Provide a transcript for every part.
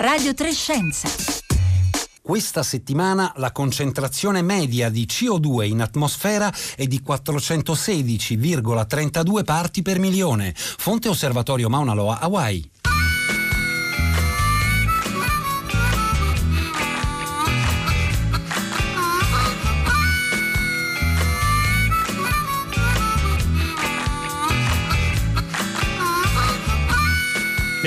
Radio Trescenza. Questa settimana la concentrazione media di CO2 in atmosfera è di 416,32 parti per milione. Fonte Osservatorio Mauna Loa, Hawaii.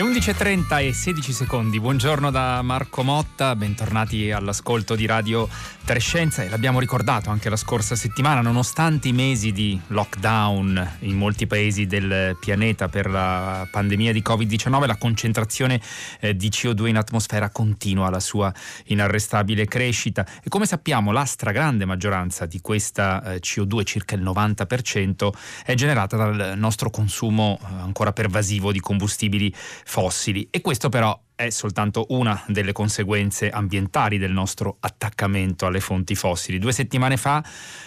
Le 11.30 e 16 secondi, buongiorno da Marco Motta, bentornati all'ascolto di Radio Trescenza. E l'abbiamo ricordato anche la scorsa settimana, nonostante i mesi di lockdown in molti paesi del pianeta per la pandemia di Covid-19, la concentrazione eh, di CO2 in atmosfera continua la sua inarrestabile crescita. E come sappiamo la stragrande maggioranza di questa eh, CO2, circa il 90%, è generata dal nostro consumo eh, ancora pervasivo di combustibili fossili. E questo però è soltanto una delle conseguenze ambientali del nostro attaccamento alle fonti fossili. Due settimane fa,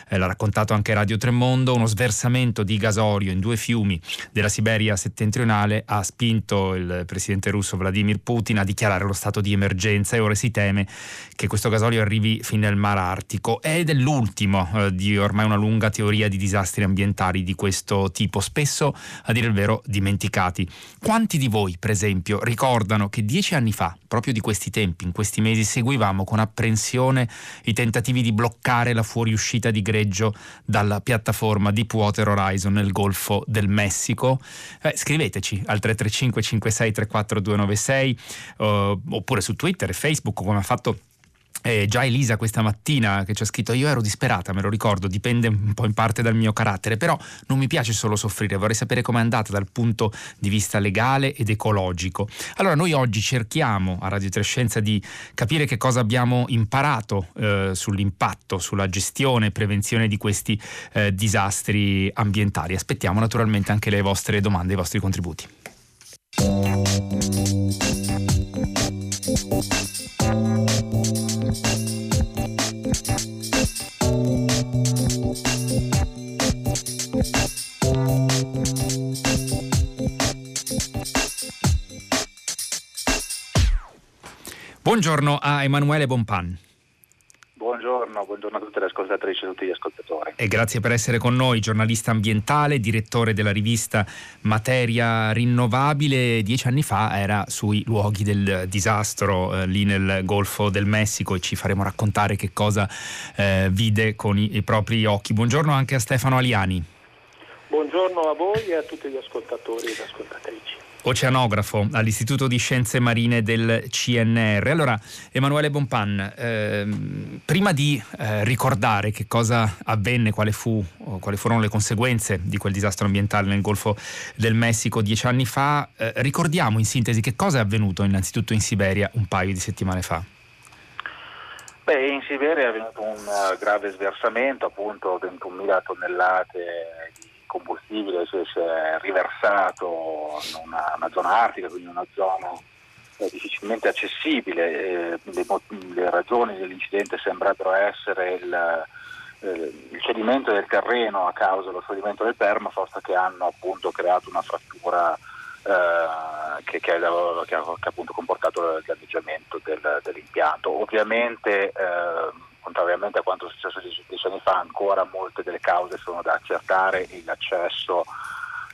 eh, l'ha raccontato anche Radio Tremondo, uno sversamento di gasolio in due fiumi della Siberia settentrionale ha spinto il presidente russo Vladimir Putin a dichiarare lo stato di emergenza e ora si teme che questo gasolio arrivi fino al Mar Artico. Ed è l'ultimo eh, di ormai una lunga teoria di disastri ambientali di questo tipo, spesso a dire il vero dimenticati. Quanti di voi, per esempio, ricordano che dieci dieci anni fa, proprio di questi tempi, in questi mesi, seguivamo con apprensione i tentativi di bloccare la fuoriuscita di greggio dalla piattaforma Deepwater Horizon nel Golfo del Messico. Eh, scriveteci al 335 56 34 296 uh, oppure su Twitter e Facebook come ha fatto eh, già Elisa questa mattina che ci ha scritto io ero disperata, me lo ricordo, dipende un po' in parte dal mio carattere, però non mi piace solo soffrire, vorrei sapere com'è andata dal punto di vista legale ed ecologico. Allora noi oggi cerchiamo a Radio Trescenza di capire che cosa abbiamo imparato eh, sull'impatto, sulla gestione e prevenzione di questi eh, disastri ambientali. Aspettiamo naturalmente anche le vostre domande, i vostri contributi. Buongiorno a Emanuele Bonpan. Buongiorno, buongiorno, a tutte le ascoltatrici e a tutti gli ascoltatori. E grazie per essere con noi, giornalista ambientale, direttore della rivista Materia Rinnovabile. Dieci anni fa era sui luoghi del disastro eh, lì nel Golfo del Messico e ci faremo raccontare che cosa eh, vide con i, i propri occhi. Buongiorno anche a Stefano Aliani. Buongiorno a voi e a tutti gli ascoltatori e ascoltatrici oceanografo all'Istituto di Scienze Marine del CNR. Allora, Emanuele Bonpan, ehm, prima di eh, ricordare che cosa avvenne, quali, fu, quali, furono le conseguenze di quel disastro ambientale nel Golfo del Messico dieci anni fa, eh, ricordiamo in sintesi che cosa è avvenuto innanzitutto in Siberia un paio di settimane fa. Beh, in Siberia è avvenuto un uh, grave sversamento, appunto 21.000 tonnellate di combustibile si è riversato in una, una zona artica, quindi una zona eh, difficilmente accessibile. Eh, le, le, ragioni dell'incidente sembrano essere il, eh, il, cedimento del terreno a causa dello scioglimento del permafrost che hanno appunto creato una frattura eh, che, che, ha, che, ha, appunto comportato il danneggiamento del, dell'impianto. Ovviamente eh, contrariamente a quanto è successo dieci anni fa, ancora molte delle cause sono da accertare e l'accesso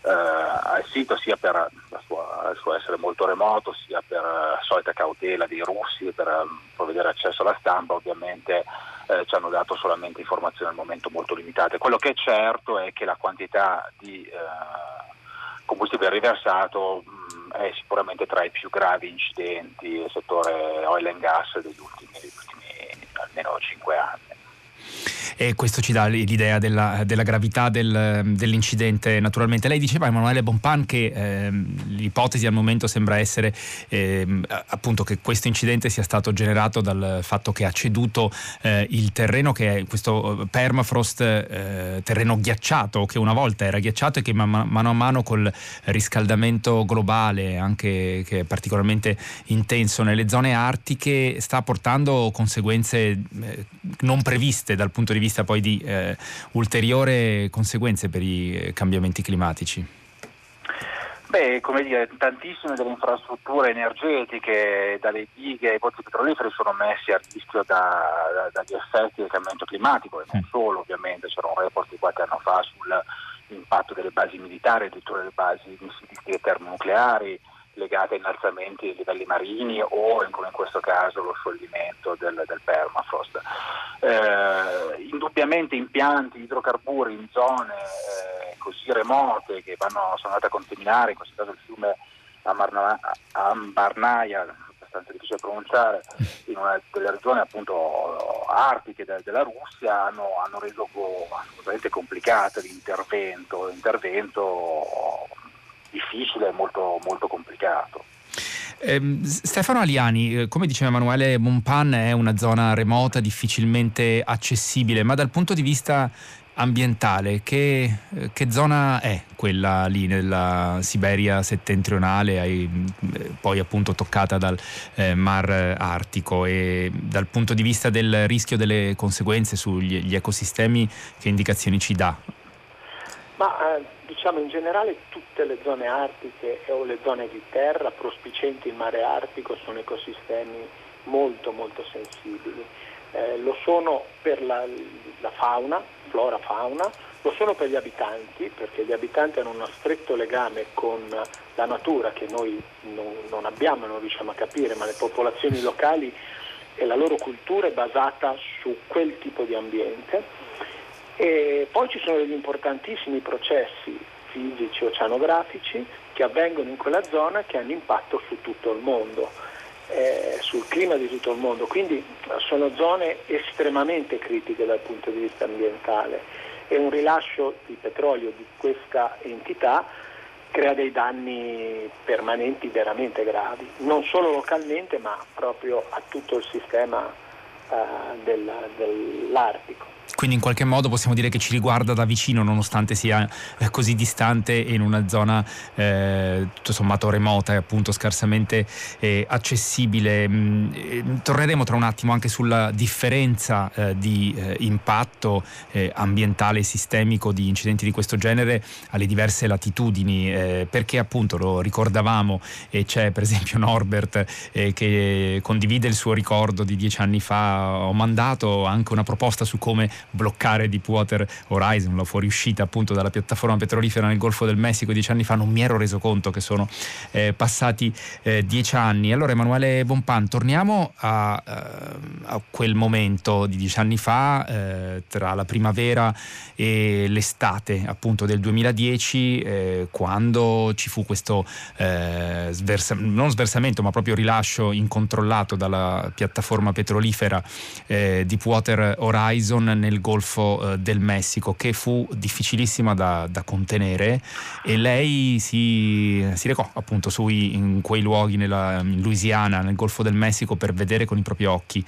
eh, al sito sia per il suo essere molto remoto, sia per uh, solita cautela dei russi per um, provvedere accesso alla stampa, ovviamente eh, ci hanno dato solamente informazioni al momento molto limitate. Quello che è certo è che la quantità di eh, combustibile riversato mh, è sicuramente tra i più gravi incidenti nel settore oil and gas degli ultimi, degli ultimi almeno 5 anni. E questo ci dà l'idea della, della gravità del, dell'incidente. Naturalmente, lei diceva, Emanuele Bonpan, che ehm, l'ipotesi al momento sembra essere ehm, appunto che questo incidente sia stato generato dal fatto che ha ceduto eh, il terreno, che è questo permafrost, eh, terreno ghiacciato, che una volta era ghiacciato e che man, mano a mano col riscaldamento globale, anche che è particolarmente intenso nelle zone artiche, sta portando conseguenze eh, non previste dal punto di vista poi di eh, ulteriori conseguenze per i eh, cambiamenti climatici? Beh, come dire, tantissime delle infrastrutture energetiche, dalle dighe ai pozzi petroliferi sono messi a rischio da, da, dagli effetti del cambiamento climatico e non solo ovviamente, c'era un report di qualche anno fa sull'impatto delle basi militari, addirittura delle basi missilistiche termonucleari legate a innalzamenti dei livelli marini o come in questo caso lo scioglimento del, del permafrost. Eh, indubbiamente impianti idrocarburi in zone eh, così remote che vanno, sono andate a contaminare, in questo caso il fiume Ambarnaia, abbastanza difficile pronunciare, in una delle regioni appunto artiche de, della Russia hanno, hanno reso assolutamente complicato l'intervento, l'intervento difficile e molto, molto complicato. Eh, Stefano Aliani, eh, come diceva Emanuele, Monpan è una zona remota, difficilmente accessibile, ma dal punto di vista ambientale, che, eh, che zona è quella lì nella Siberia settentrionale, eh, poi appunto toccata dal eh, Mar Artico e dal punto di vista del rischio delle conseguenze sugli ecosistemi, che indicazioni ci dà? Ma eh, diciamo in generale tutte le zone artiche o le zone di terra prospicenti il mare artico sono ecosistemi molto molto sensibili. Eh, lo sono per la, la fauna, flora fauna, lo sono per gli abitanti, perché gli abitanti hanno uno stretto legame con la natura che noi non, non abbiamo, non riusciamo a capire, ma le popolazioni locali e la loro cultura è basata su quel tipo di ambiente e poi ci sono degli importantissimi processi fisici, oceanografici che avvengono in quella zona che hanno impatto su tutto il mondo, eh, sul clima di tutto il mondo. Quindi sono zone estremamente critiche dal punto di vista ambientale e un rilascio di petrolio di questa entità crea dei danni permanenti veramente gravi, non solo localmente ma proprio a tutto il sistema eh, del, dell'Artico. Quindi in qualche modo possiamo dire che ci riguarda da vicino nonostante sia eh, così distante in una zona eh, tutto sommato remota e appunto scarsamente eh, accessibile. Mm, eh, torneremo tra un attimo anche sulla differenza eh, di eh, impatto ambientale e sistemico di incidenti di questo genere alle diverse latitudini perché appunto lo ricordavamo e c'è per esempio Norbert che condivide il suo ricordo di dieci anni fa. Ho mandato anche una proposta su come bloccare Deepwater Horizon, la fuoriuscita appunto dalla piattaforma petrolifera nel Golfo del Messico dieci anni fa, non mi ero reso conto che sono eh, passati eh, dieci anni. Allora Emanuele Bonpan, torniamo a, eh, a, quel momento di dieci anni fa, eh, tra la primavera e l'estate appunto del 2010, eh, quando ci fu questo sversa- non sversamento ma proprio rilascio incontrollato dalla piattaforma petrolifera Deepwater Horizon nel nel Golfo eh, del Messico che fu difficilissima da, da contenere e lei si, si recò appunto sui, in quei luoghi nella, in Louisiana, nel Golfo del Messico per vedere con i propri occhi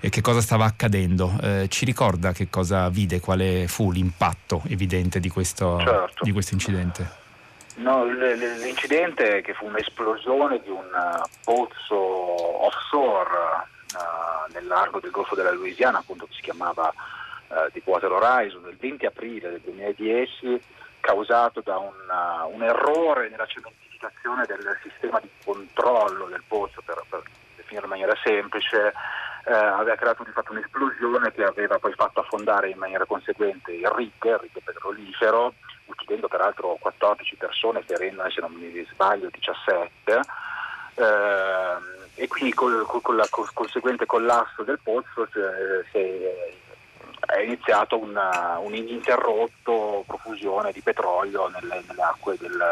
eh, che cosa stava accadendo. Eh, ci ricorda che cosa vide, quale fu l'impatto evidente di questo, certo. di questo incidente? No, l'incidente che fu un'esplosione di un pozzo offshore uh, nel largo del Golfo della Louisiana, appunto che si chiamava eh, di Water Horizon del 20 aprile del 2010 causato da una, un errore nella cementificazione del sistema di controllo del pozzo, per, per definirlo in maniera semplice, eh, aveva creato di fatto un'esplosione che aveva poi fatto affondare in maniera conseguente il rig, il rig petrolifero, uccidendo peraltro 14 persone, ferendone se non mi sbaglio 17. Eh, e quindi col, col, con il conseguente collasso del pozzo cioè, si è iniziato una, un ininterrotto profusione di petrolio nelle, nelle acque del,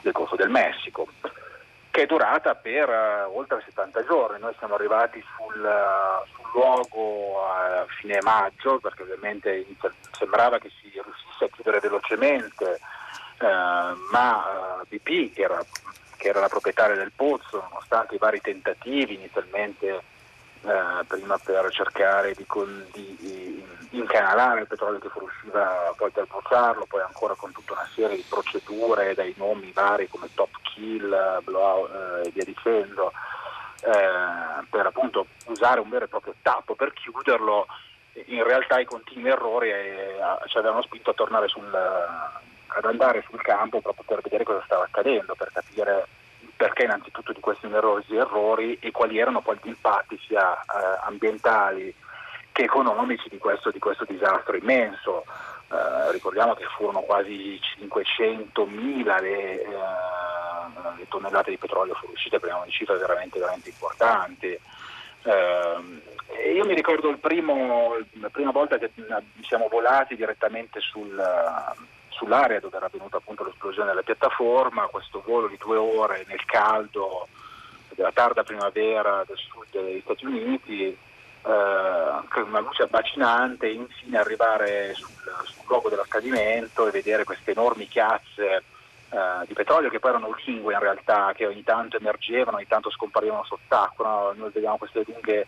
del, Golfo del Messico, che è durata per uh, oltre 70 giorni. Noi siamo arrivati sul, uh, sul luogo a fine maggio, perché ovviamente sembrava che si riuscisse a chiudere velocemente, uh, ma BP, che era, che era la proprietaria del pozzo, nonostante i vari tentativi inizialmente eh, prima per cercare di, con, di, incanalare il petrolio che fuoriusciva, poi per bruciarlo, poi ancora con tutta una serie di procedure, dai nomi vari come top kill, blowout eh, e via dicendo, eh, per appunto usare un vero e proprio tappo per chiuderlo, in realtà i continui errori eh, ci avevano spinto a tornare sul, ad andare sul campo proprio per vedere cosa stava accadendo, per capire perché innanzitutto di questi numerosi errori e quali erano poi gli impatti sia eh, ambientali che economici di questo, di questo disastro immenso. Eh, ricordiamo che furono quasi 500.000 le, eh, le tonnellate di petrolio fuoriuscite, parliamo di cifre veramente, veramente importanti. Eh, io mi ricordo primo, la prima volta che siamo volati direttamente sul, sull'area dove era avvenuta appunto l'esplosione della piattaforma, questo volo di due ore nel caldo della tarda primavera del sud degli Stati Uniti, eh, una luce abbacinante infine arrivare sul, sul luogo dell'accadimento e vedere queste enormi chiazze eh, di petrolio che poi erano lingue in realtà, che ogni tanto emergevano, ogni tanto scomparivano sott'acqua. No? Noi vediamo queste lunghe,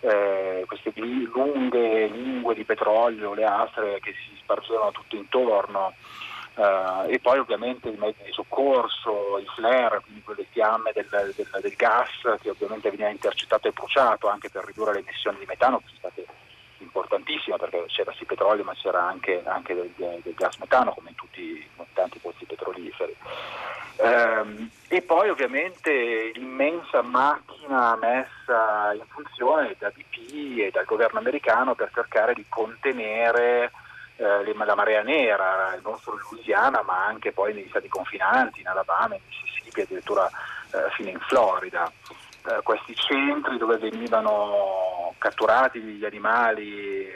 eh, queste lunghe lingue di petrolio, le astre che si spargevano tutto intorno. Uh, e poi ovviamente i mezzi di soccorso, i flare, quindi quelle fiamme del, del, del, gas che ovviamente veniva intercettato e bruciato anche per ridurre le emissioni di metano che sono state importantissime perché c'era sì petrolio ma c'era anche, anche del, del, gas metano come in tutti in tanti pozzi petroliferi. Um, e poi ovviamente l'immensa macchina messa in funzione da BP e dal governo americano per cercare di contenere eh, la marea nera, non solo in Louisiana ma anche poi negli stati confinanti, in Alabama, in Mississippi, addirittura eh, fino in Florida. Eh, questi centri dove venivano catturati gli animali,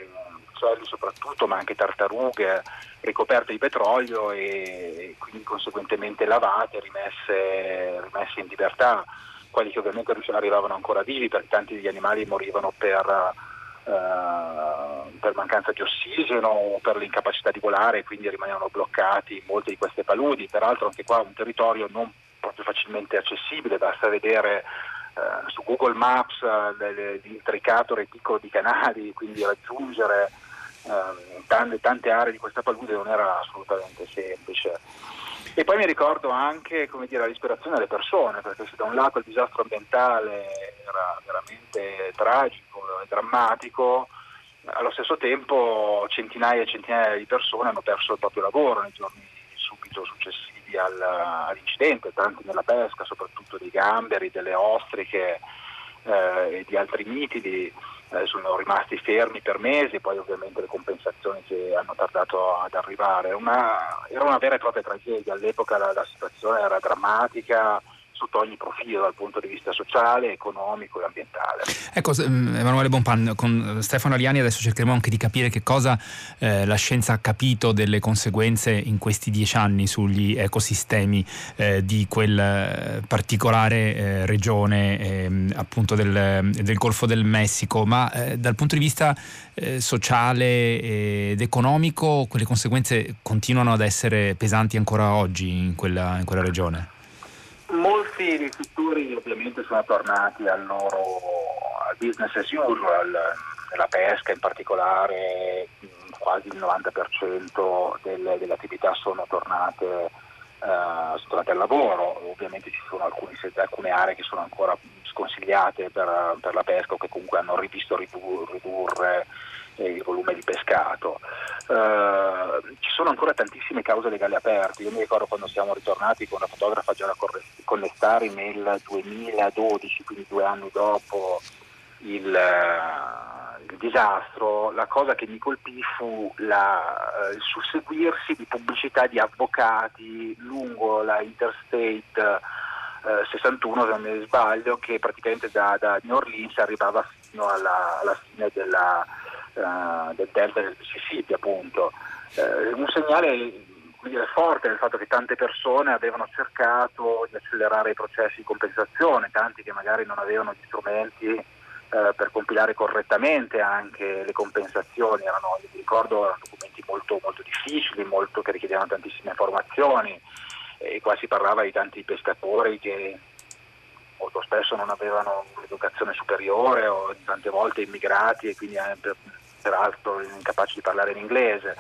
uccelli soprattutto, ma anche tartarughe ricoperte di petrolio e quindi conseguentemente lavate, rimesse, rimesse in libertà, quelli che ovviamente arrivavano ancora vivi perché tanti degli animali morivano per eh, per mancanza di ossigeno o per l'incapacità di volare, quindi rimanevano bloccati in molte di queste paludi. Peraltro anche qua un territorio non proprio facilmente accessibile, basta vedere uh, su Google Maps uh, l'intricato reticolo di canali, quindi raggiungere uh, tante, tante, aree di questa palude non era assolutamente semplice. E poi mi ricordo anche dire, la disperazione delle persone, perché se da un lato il disastro ambientale era veramente tragico e drammatico, allo stesso tempo centinaia e centinaia di persone hanno perso il proprio lavoro nei giorni subito successivi al, all'incidente, tanti nella pesca, soprattutto dei gamberi, delle ostriche eh, e di altri mitili eh, sono rimasti fermi per mesi, poi ovviamente le compensazioni che hanno tardato ad arrivare. Una, era una vera e propria tragedia, all'epoca la, la situazione era drammatica, sotto ogni profilo dal punto di vista sociale, economico e ambientale. Ecco, mm, Emanuele Bonpan, con Stefano Aliani adesso cercheremo anche di capire che cosa eh, la scienza ha capito delle conseguenze in questi dieci anni sugli ecosistemi eh, di quel eh, particolare eh, regione ehm, appunto del, del, Golfo del Messico, ma eh, dal punto di vista eh, sociale ed economico quelle conseguenze continuano ad essere pesanti ancora oggi in quella, in quella regione? Molti dei settori ovviamente sono tornati al loro al business as usual, nella pesca in particolare quasi il 90% delle, delle attività sono tornate, uh, sono tornate, al lavoro, ovviamente ci sono alcuni, alcune aree che sono ancora sconsigliate per, per la pesca o che comunque hanno rivisto ridurre il volume di pescato. Uh, ci sono ancora tantissime cause legali aperte. Io mi ricordo quando siamo ritornati con la fotografa Giada Connestari nel 2012, quindi due anni dopo il, uh, il disastro, la cosa che mi colpì fu la, uh, il susseguirsi di pubblicità di avvocati lungo la Interstate 61, se non mi sbaglio, che praticamente da, da New Orleans arrivava fino alla, alla fine della, del delta del Mississippi appunto. Uh, un segnale dire, forte del fatto che tante persone avevano cercato di accelerare i processi di compensazione, tanti che magari non avevano gli strumenti uh, per compilare correttamente anche le compensazioni, erano, ricordo, erano documenti molto, molto difficili, molto, che richiedevano tantissime informazioni e qua si parlava di tanti pescatori che molto spesso non avevano un'educazione superiore o tante volte immigrati e quindi peraltro incapaci di parlare in inglese.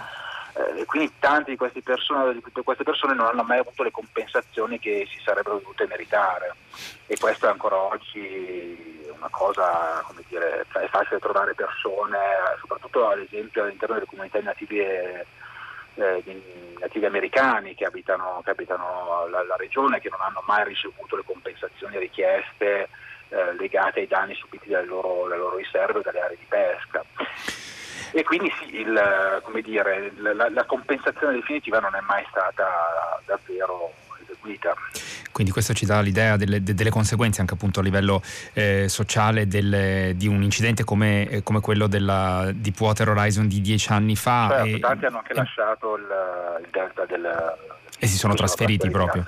Eh, quindi tante di queste, persone, queste persone non hanno mai avuto le compensazioni che si sarebbero dovute meritare e questo è ancora oggi una cosa, come dire, è facile trovare persone, soprattutto ad esempio all'interno delle comunità native eh, nativi americani che abitano, che abitano la, la, regione, che non hanno mai ricevuto le compensazioni richieste eh, legate ai danni subiti dalle loro, dalle loro riserve e dalle aree di pesca. E quindi sì, il, dire, la, la compensazione definitiva non è mai stata davvero eseguita. Quindi questo ci dà l'idea delle, delle conseguenze anche appunto a livello eh, sociale del, di un incidente come, eh, come, quello della Deepwater Horizon di dieci anni fa. Certo, e, tanti hanno anche e, lasciato il, il delta del e si sono trasferiti proprio.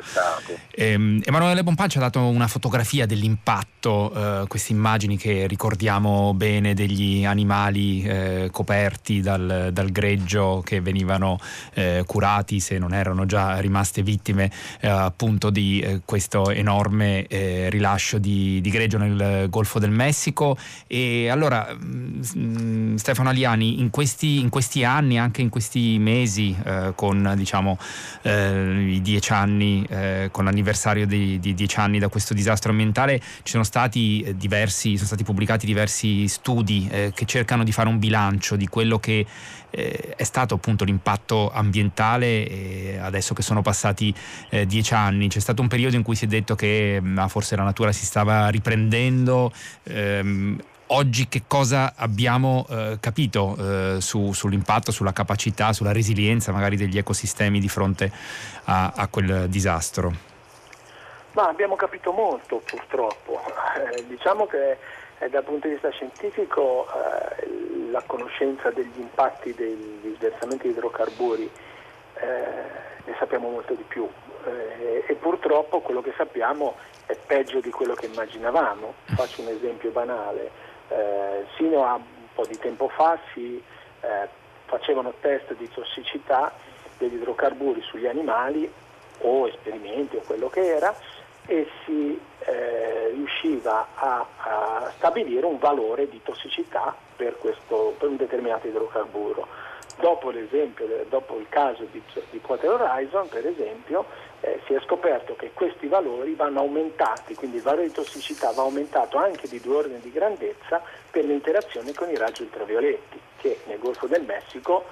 Eh, Emanuele Bonpan ci ha dato una fotografia dell'impatto, eh, queste immagini che ricordiamo bene degli animali eh, coperti dal, dal, greggio che venivano eh, curati se non erano già rimaste vittime eh, appunto di eh, questo enorme rilascio di, di, greggio nel Golfo del Messico. E allora mh, mm, Stefano Aliani, in questi, in questi, anni, anche in questi mesi, con diciamo i dieci anni, eh, con l'anniversario di, di, dieci anni da questo disastro ambientale, ci sono stati eh, diversi, sono stati pubblicati diversi studi eh, che cercano di fare un bilancio di quello che è stato appunto l'impatto ambientale adesso che sono passati dieci anni. C'è stato un periodo in cui si è detto che ma forse la natura si stava riprendendo. Ehm, oggi che cosa abbiamo eh, capito eh, su, sull'impatto, sulla capacità, sulla resilienza magari degli ecosistemi di fronte a, a quel disastro? Ma abbiamo capito molto purtroppo, eh, diciamo che eh, dal punto di vista scientifico eh, la conoscenza degli impatti degli sversamenti di idrocarburi eh, ne sappiamo molto di più e purtroppo quello che sappiamo è peggio di quello che immaginavamo. Faccio un esempio banale eh, sino a un po' di tempo fa si eh, facevano test di tossicità degli idrocarburi sugli animali o esperimenti o quello che era e si eh, riusciva a, a, stabilire un valore di tossicità per, questo, per un determinato idrocarburo. Dopo, dopo il caso di, di Potter Horizon, per esempio, eh, si è scoperto che questi valori vanno aumentati, quindi il valore di tossicità va aumentato anche di due ordini di grandezza per le interazioni con i raggi ultravioletti, che nel Golfo del Messico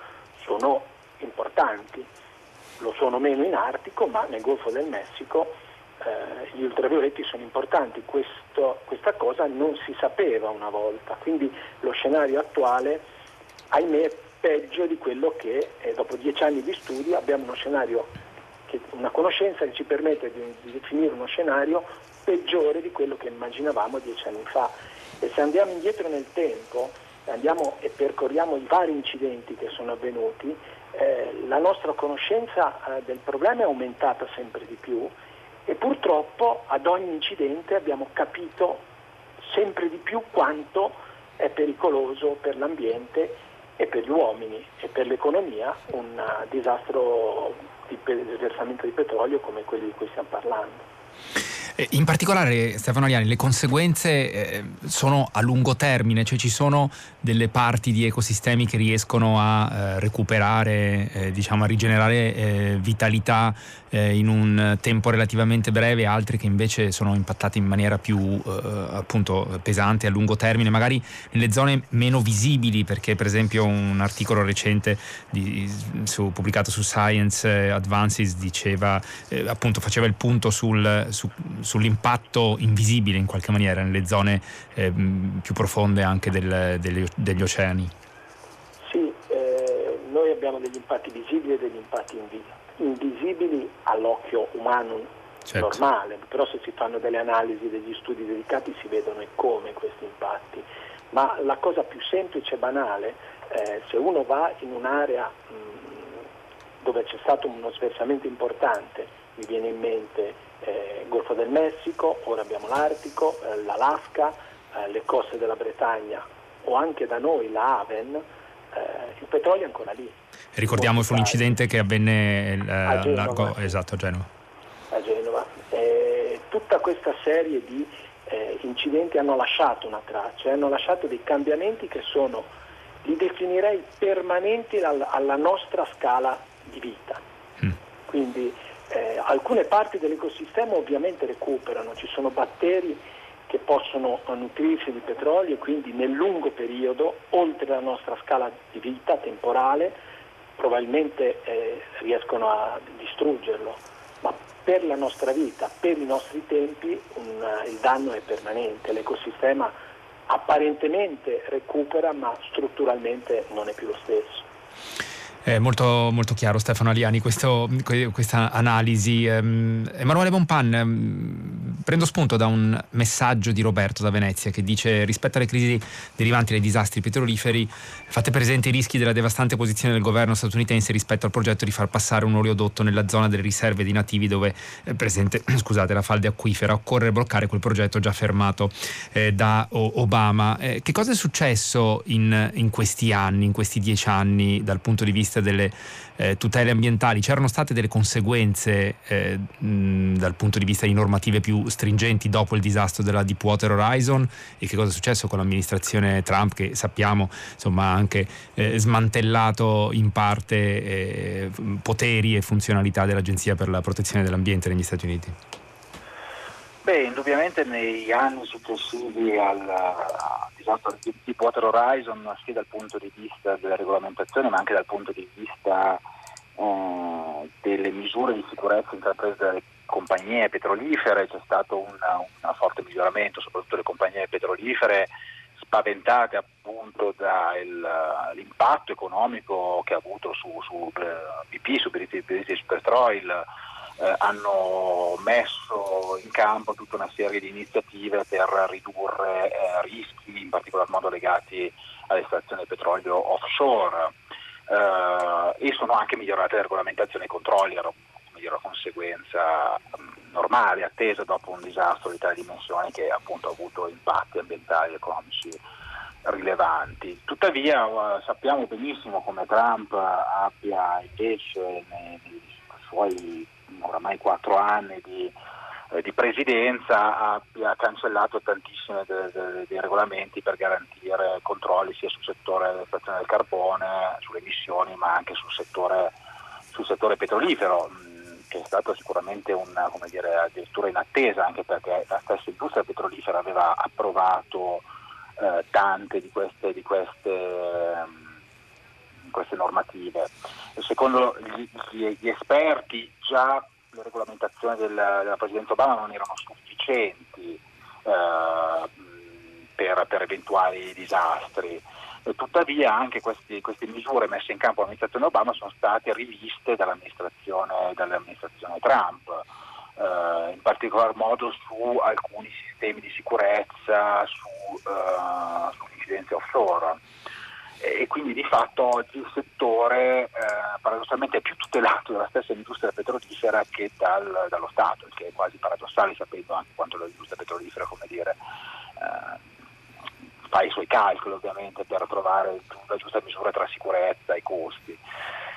sono importanti. Lo sono meno in Artico, ma nel Golfo del Messico eh, gli ultravioletti sono importanti. Questo, questa cosa non si sapeva una volta, quindi lo scenario attuale, ahimè, peggio di quello che eh, dopo dieci anni di studio abbiamo uno scenario che, una conoscenza che ci permette di, di definire uno scenario peggiore di quello che immaginavamo dieci anni fa. E se andiamo indietro nel tempo, andiamo e percorriamo i vari incidenti che sono avvenuti, eh, la nostra conoscenza eh, del problema è aumentata sempre di più e purtroppo ad ogni incidente abbiamo capito sempre di più quanto è pericoloso per l'ambiente e per gli uomini e per l'economia un disastro di sversamento di petrolio come quelli di cui stiamo parlando. Eh, in particolare, Stefano Aliani, le conseguenze eh, sono a lungo termine, cioè ci sono delle parti di ecosistemi che riescono a eh, recuperare, diciamo a rigenerare vitalità in un tempo relativamente breve, altri che invece sono impattati in maniera più appunto pesante a lungo termine, magari nelle zone meno visibili, perché per esempio un articolo recente di, su, pubblicato su Science Advances diceva appunto faceva il punto sul, su, sull'impatto invisibile in qualche maniera nelle zone eh, più profonde anche del, degli, degli, oceani? Sì, eh, noi abbiamo degli impatti visibili e degli impatti invisibili all'occhio umano certo. normale, però se si fanno delle analisi, degli studi dedicati si vedono e come questi impatti. Ma la cosa più semplice e banale, eh, se uno va in un'area mh, dove c'è stato uno sversamento importante, mi viene in mente eh, Golfo del Messico, ora abbiamo l'Artico, eh, l'Alaska, eh, le coste della Bretagna o anche da noi la Haven, eh, il petrolio è ancora lì. Ricordiamo fu l'incidente che avvenne eh, a Genova. Esatto, a Genova. A Genova. tutta questa serie di eh, incidenti hanno lasciato una traccia, hanno lasciato dei cambiamenti che sono, li definirei permanenti alla, alla nostra scala di vita. Mm. Quindi eh, alcune parti dell'ecosistema ovviamente recuperano, ci sono batteri che possono nutrirsi di petrolio e quindi nel lungo periodo, oltre la nostra scala di vita temporale, probabilmente eh, riescono a distruggerlo, ma per la nostra vita, per i nostri tempi un, il danno è permanente, l'ecosistema apparentemente recupera ma strutturalmente non è più lo stesso. È molto, molto chiaro Stefano Aliani questo, questa analisi. Ehm, Emanuele Bonpan, ehm, prendo spunto da un messaggio di Roberto da Venezia che dice rispetto alle crisi derivanti dai disastri petroliferi fate presente i rischi della devastante posizione del governo statunitense rispetto al progetto di far passare un oleodotto nella zona delle riserve di nativi dove è presente scusate, la falde acquifera. Occorre bloccare quel progetto già fermato eh, da Obama. Eh, che cosa è successo in, in questi anni, in questi dieci anni dal punto di vista vista delle eh, tutele ambientali, c'erano state delle conseguenze eh, mh, dal punto di vista di normative più stringenti dopo il disastro della Deepwater Horizon e che cosa è successo con l'amministrazione Trump che sappiamo insomma, ha anche eh, smantellato in parte eh, poteri e funzionalità dell'Agenzia per la protezione dell'ambiente negli Stati Uniti? Beh, indubbiamente negli anni successivi al disastro di Deepwater Horizon, sia dal punto di vista della regolamentazione ma anche dal punto di vista eh, delle misure di sicurezza intraprese dalle compagnie petrolifere, c'è stato un forte miglioramento, soprattutto le compagnie petrolifere spaventate appunto dall'impatto economico che ha avuto su, su BP, su British Petroil eh, hanno messo in campo tutta una serie di iniziative per ridurre eh, rischi, in particolar modo legati all'estrazione del petrolio offshore eh, e sono anche migliorate le regolamentazioni e i controlli, era una conseguenza mh, normale, attesa dopo un disastro di tale dimensione che appunto ha avuto impatti ambientali e economici rilevanti. Tuttavia uh, sappiamo benissimo come Trump abbia invece nei, nei suoi oramai quattro anni di, eh, di presidenza abbia cancellato tantissimi de, de, dei regolamenti per garantire controlli sia sul settore dell'estrazione del carbone, sulle emissioni, ma anche sul settore, sul settore petrolifero mm, che è stato sicuramente una, dire, addirittura in anche perché la stessa industria petrolifera aveva approvato eh, tante di queste, di queste, mm, queste normative. Secondo gli, gli, gli esperti già le regolamentazioni del, della Presidenza Obama non erano sufficienti eh, per, per, eventuali disastri. Tuttavia anche questi, queste misure messe in campo dall'amministrazione Obama sono state riviste dall'amministrazione, dall'amministrazione Trump, eh, in particolar modo su alcuni sistemi di sicurezza, su, eh, sull'incidenza offshore e quindi di fatto oggi il settore eh, paradossalmente è più tutelato dalla stessa industria petrolifera che dal, dallo Stato, il che è quasi paradossale sapendo anche quanto l'industria petrolifera dire, eh, fa i suoi calcoli ovviamente per trovare la giusta misura tra sicurezza e costi.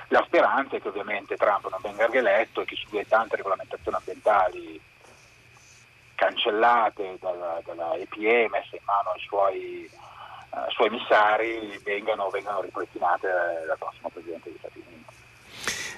La speranza è che ovviamente Trump non venga rieletto e che sulle tante regolamentazioni ambientali cancellate dalla, dalla EPA messe in mano ai suoi suoi emissari vengano, vengano ripristinate dal prossimo Presidente degli Stati Uniti.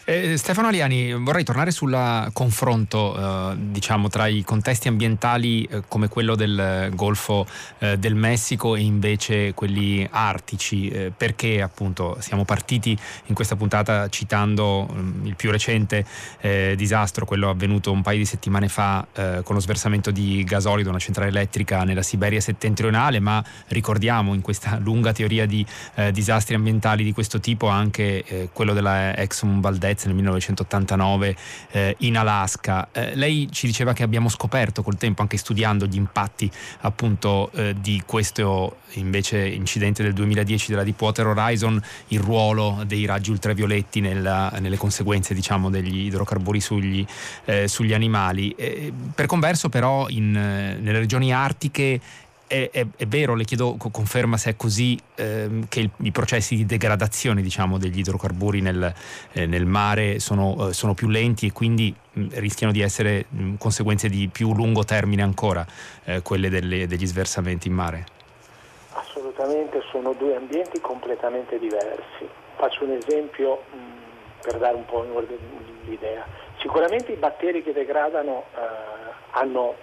Eh, Stefano Aliani, vorrei tornare sul confronto eh, diciamo, tra i contesti ambientali eh, come quello del Golfo eh, del Messico e invece quelli artici, eh, perché appunto siamo partiti in questa puntata citando mh, mm, il più recente eh, disastro, quello avvenuto un paio di settimane fa con lo sversamento di gasolio da una centrale elettrica nella Siberia settentrionale, ma ricordiamo in questa lunga teoria di disastri ambientali di questo tipo anche quello della Exxon Valdez Pez nel 1989 eh, in Alaska. Eh, lei ci diceva che abbiamo scoperto col tempo, anche studiando gli impatti appunto eh, di questo invece incidente del 2010 della Deepwater Horizon, il ruolo dei raggi ultravioletti nella, nelle conseguenze diciamo, degli idrocarburi sugli, eh, sugli animali. Eh, per converso però in, nelle regioni artiche è, è, è, vero, le chiedo conferma se è così, ehm, che il, i processi di degradazione diciamo, degli idrocarburi nel, eh, nel mare sono, eh, sono, più lenti e quindi mh, rischiano di essere mh, conseguenze di più lungo termine ancora, eh, quelle delle, degli sversamenti in mare? Assolutamente, sono due ambienti completamente diversi. Faccio un esempio mh, per dare un po' l'idea. Sicuramente i batteri che degradano eh, hanno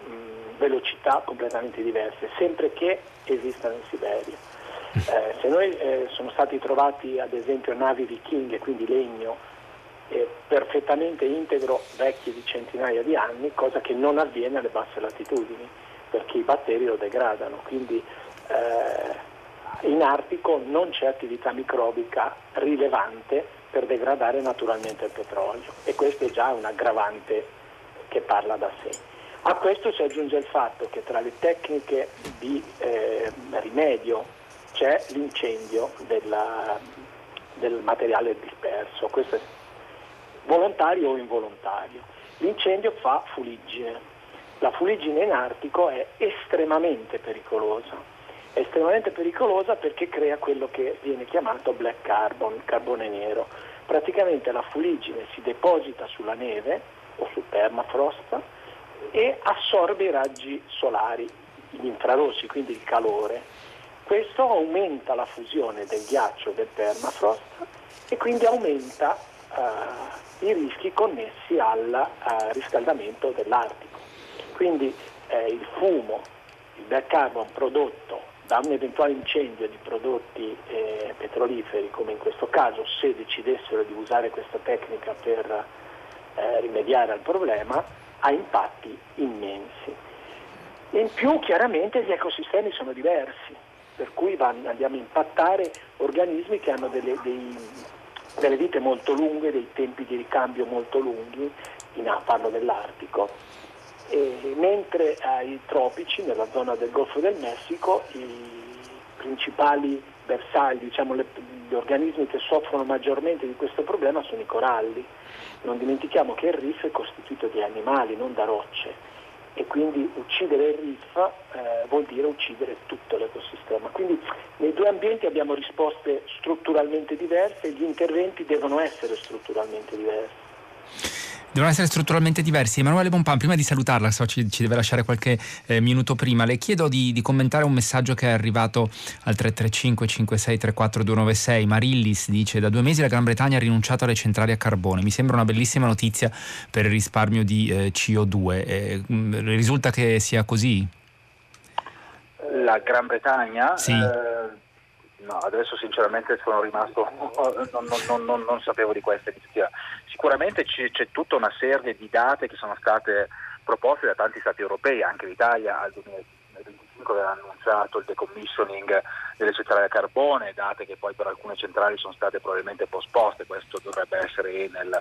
velocità completamente diverse, sempre che esistano in Siberia. Eh, se noi eh, sono stati trovati ad esempio navi vichinghe, quindi legno, eh, perfettamente integro, vecchie di centinaia di anni, cosa che non avviene alle basse latitudini, perché i batteri lo degradano. Quindi eh, in Artico non c'è attività microbica rilevante per degradare naturalmente il petrolio e questo è già un aggravante che parla da sé. A questo si aggiunge il fatto che tra le tecniche di eh, rimedio c'è l'incendio della, del materiale disperso, questo è volontario o involontario. L'incendio fa fuliggine. La fuliggine in Artico è estremamente pericolosa. È estremamente pericolosa perché crea quello che viene chiamato black carbon, carbone nero. Praticamente la fuliggine si deposita sulla neve o sul permafrost e assorbe i raggi solari, gli infrarossi, quindi il calore. Questo aumenta la fusione del ghiaccio del permafrost e quindi aumenta uh, i rischi connessi al uh, riscaldamento dell'Artico. Quindi eh, il fumo, il black carbon prodotto da un eventuale incendio di prodotti eh, petroliferi, come in questo caso, se decidessero di usare questa tecnica per eh, rimediare al problema, ha impatti immensi. In più chiaramente gli ecosistemi sono diversi, per cui vanno, andiamo a impattare organismi che hanno delle, dei, delle vite molto lunghe, dei tempi di ricambio molto lunghi, in, parlo dell'Artico, e mentre ai tropici, nella zona del Golfo del Messico, i principali bersagli, diciamo, le, gli organismi che soffrono maggiormente di questo problema sono i coralli. Non dimentichiamo che il riff è costituito di animali, non da rocce e quindi uccidere il riff eh, vuol dire uccidere tutto l'ecosistema. Quindi nei due ambienti abbiamo risposte strutturalmente diverse e gli interventi devono essere strutturalmente diversi. Devono essere strutturalmente diversi. Emanuele Bonpan, prima di salutarla, so ci, ci deve lasciare qualche eh, minuto prima, le chiedo di, di, commentare un messaggio che è arrivato al 335 5634 296. Marillis dice: Da due mesi la Gran Bretagna ha rinunciato alle centrali a carbone. Mi sembra una bellissima notizia per il risparmio di eh, CO2. Eh, risulta che sia così? La Gran Bretagna? Sì. No, adesso sinceramente sono rimasto, non, non, non, non sapevo di questa iniziativa. Sicuramente c'è, c'è, tutta una serie di date che sono state proposte da tanti stati europei, anche l'Italia al 2025 aveva annunciato il decommissioning delle centrali a carbone, date che poi per alcune centrali sono state probabilmente posposte, questo dovrebbe essere Enel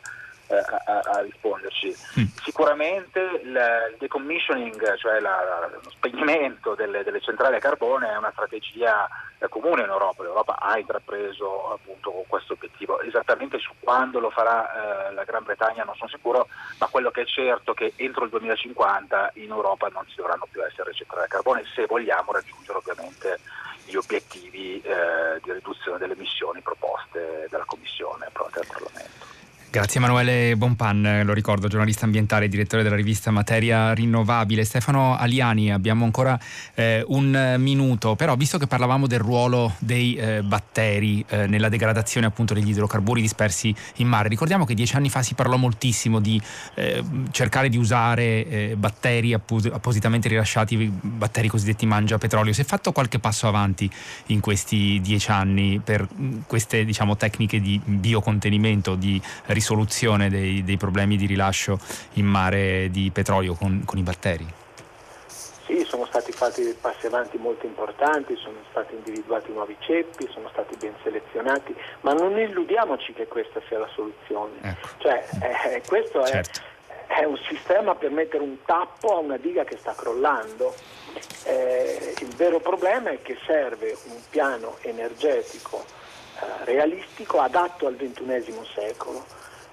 eh, a, a, risponderci. Mm. Sicuramente il, decommissioning, cioè la, la, lo spegnimento delle, delle, centrali a carbone è una strategia eh, comune in Europa, l'Europa ha intrapreso appunto questo obiettivo, esattamente su quando lo farà eh, la Gran Bretagna non sono sicuro, ma quello che è certo è che entro il 2050 in Europa non ci dovranno più essere centrali a carbone se vogliamo raggiungere ovviamente gli obiettivi eh, di riduzione delle emissioni proposte dalla Commissione approvate dal Parlamento. Grazie Emanuele Bonpan, lo ricordo, giornalista ambientale e direttore della rivista Materia Rinnovabile. Stefano Aliani, abbiamo ancora eh, un minuto, però visto che parlavamo del ruolo dei eh, batteri eh, nella degradazione appunto degli idrocarburi dispersi in mare, ricordiamo che dieci anni fa si parlò moltissimo di eh, cercare di usare eh, batteri appos- appositamente rilasciati, batteri cosiddetti mangia petrolio. Si è fatto qualche passo avanti in questi dieci anni per queste diciamo, tecniche di biocontenimento, di risoluzione dei, dei problemi di rilascio in mare di petrolio con, con i batteri? Sì, sono stati fatti dei passi avanti molto importanti, sono stati individuati nuovi ceppi, sono stati ben selezionati, ma non illudiamoci che questa sia la soluzione. Ecco. Cioè, eh, questo certo. è, è, un sistema per mettere un tappo a una diga che sta crollando. Eh, il vero problema è che serve un piano energetico eh, realistico adatto al XXI secolo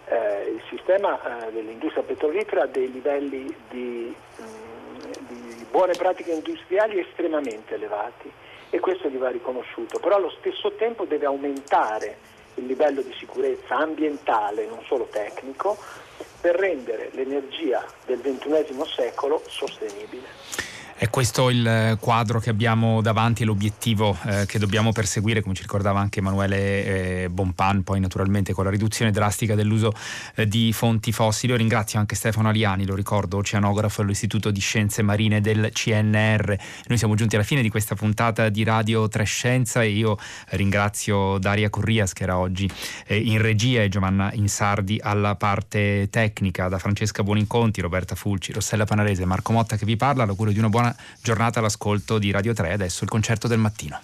eh, il sistema eh, dell'industria petrolifera ha dei livelli di, mh, mm, di, buone pratiche industriali estremamente elevati e questo gli va riconosciuto, però allo stesso tempo deve aumentare il livello di sicurezza ambientale, non solo tecnico, per rendere l'energia del XXI secolo sostenibile. È questo il quadro che abbiamo davanti e l'obiettivo eh, che dobbiamo perseguire, come ci ricordava anche Emanuele eh, Bonpan, poi naturalmente con la riduzione drastica dell'uso eh, di fonti fossili. Io ringrazio anche Stefano Aliani, lo ricordo, oceanografo all'Istituto di Scienze Marine del CNR. Noi siamo giunti alla fine di questa puntata di Radio Trescenza e io ringrazio Daria Corrias che era oggi eh, in regia e Giovanna Insardi alla parte tecnica, da Francesca Buoninconti, Roberta Fulci, Rossella Panarese, Marco Motta che vi parla. L'augurio di una buona giornata all'ascolto di Radio 3. Adesso il concerto del mattino.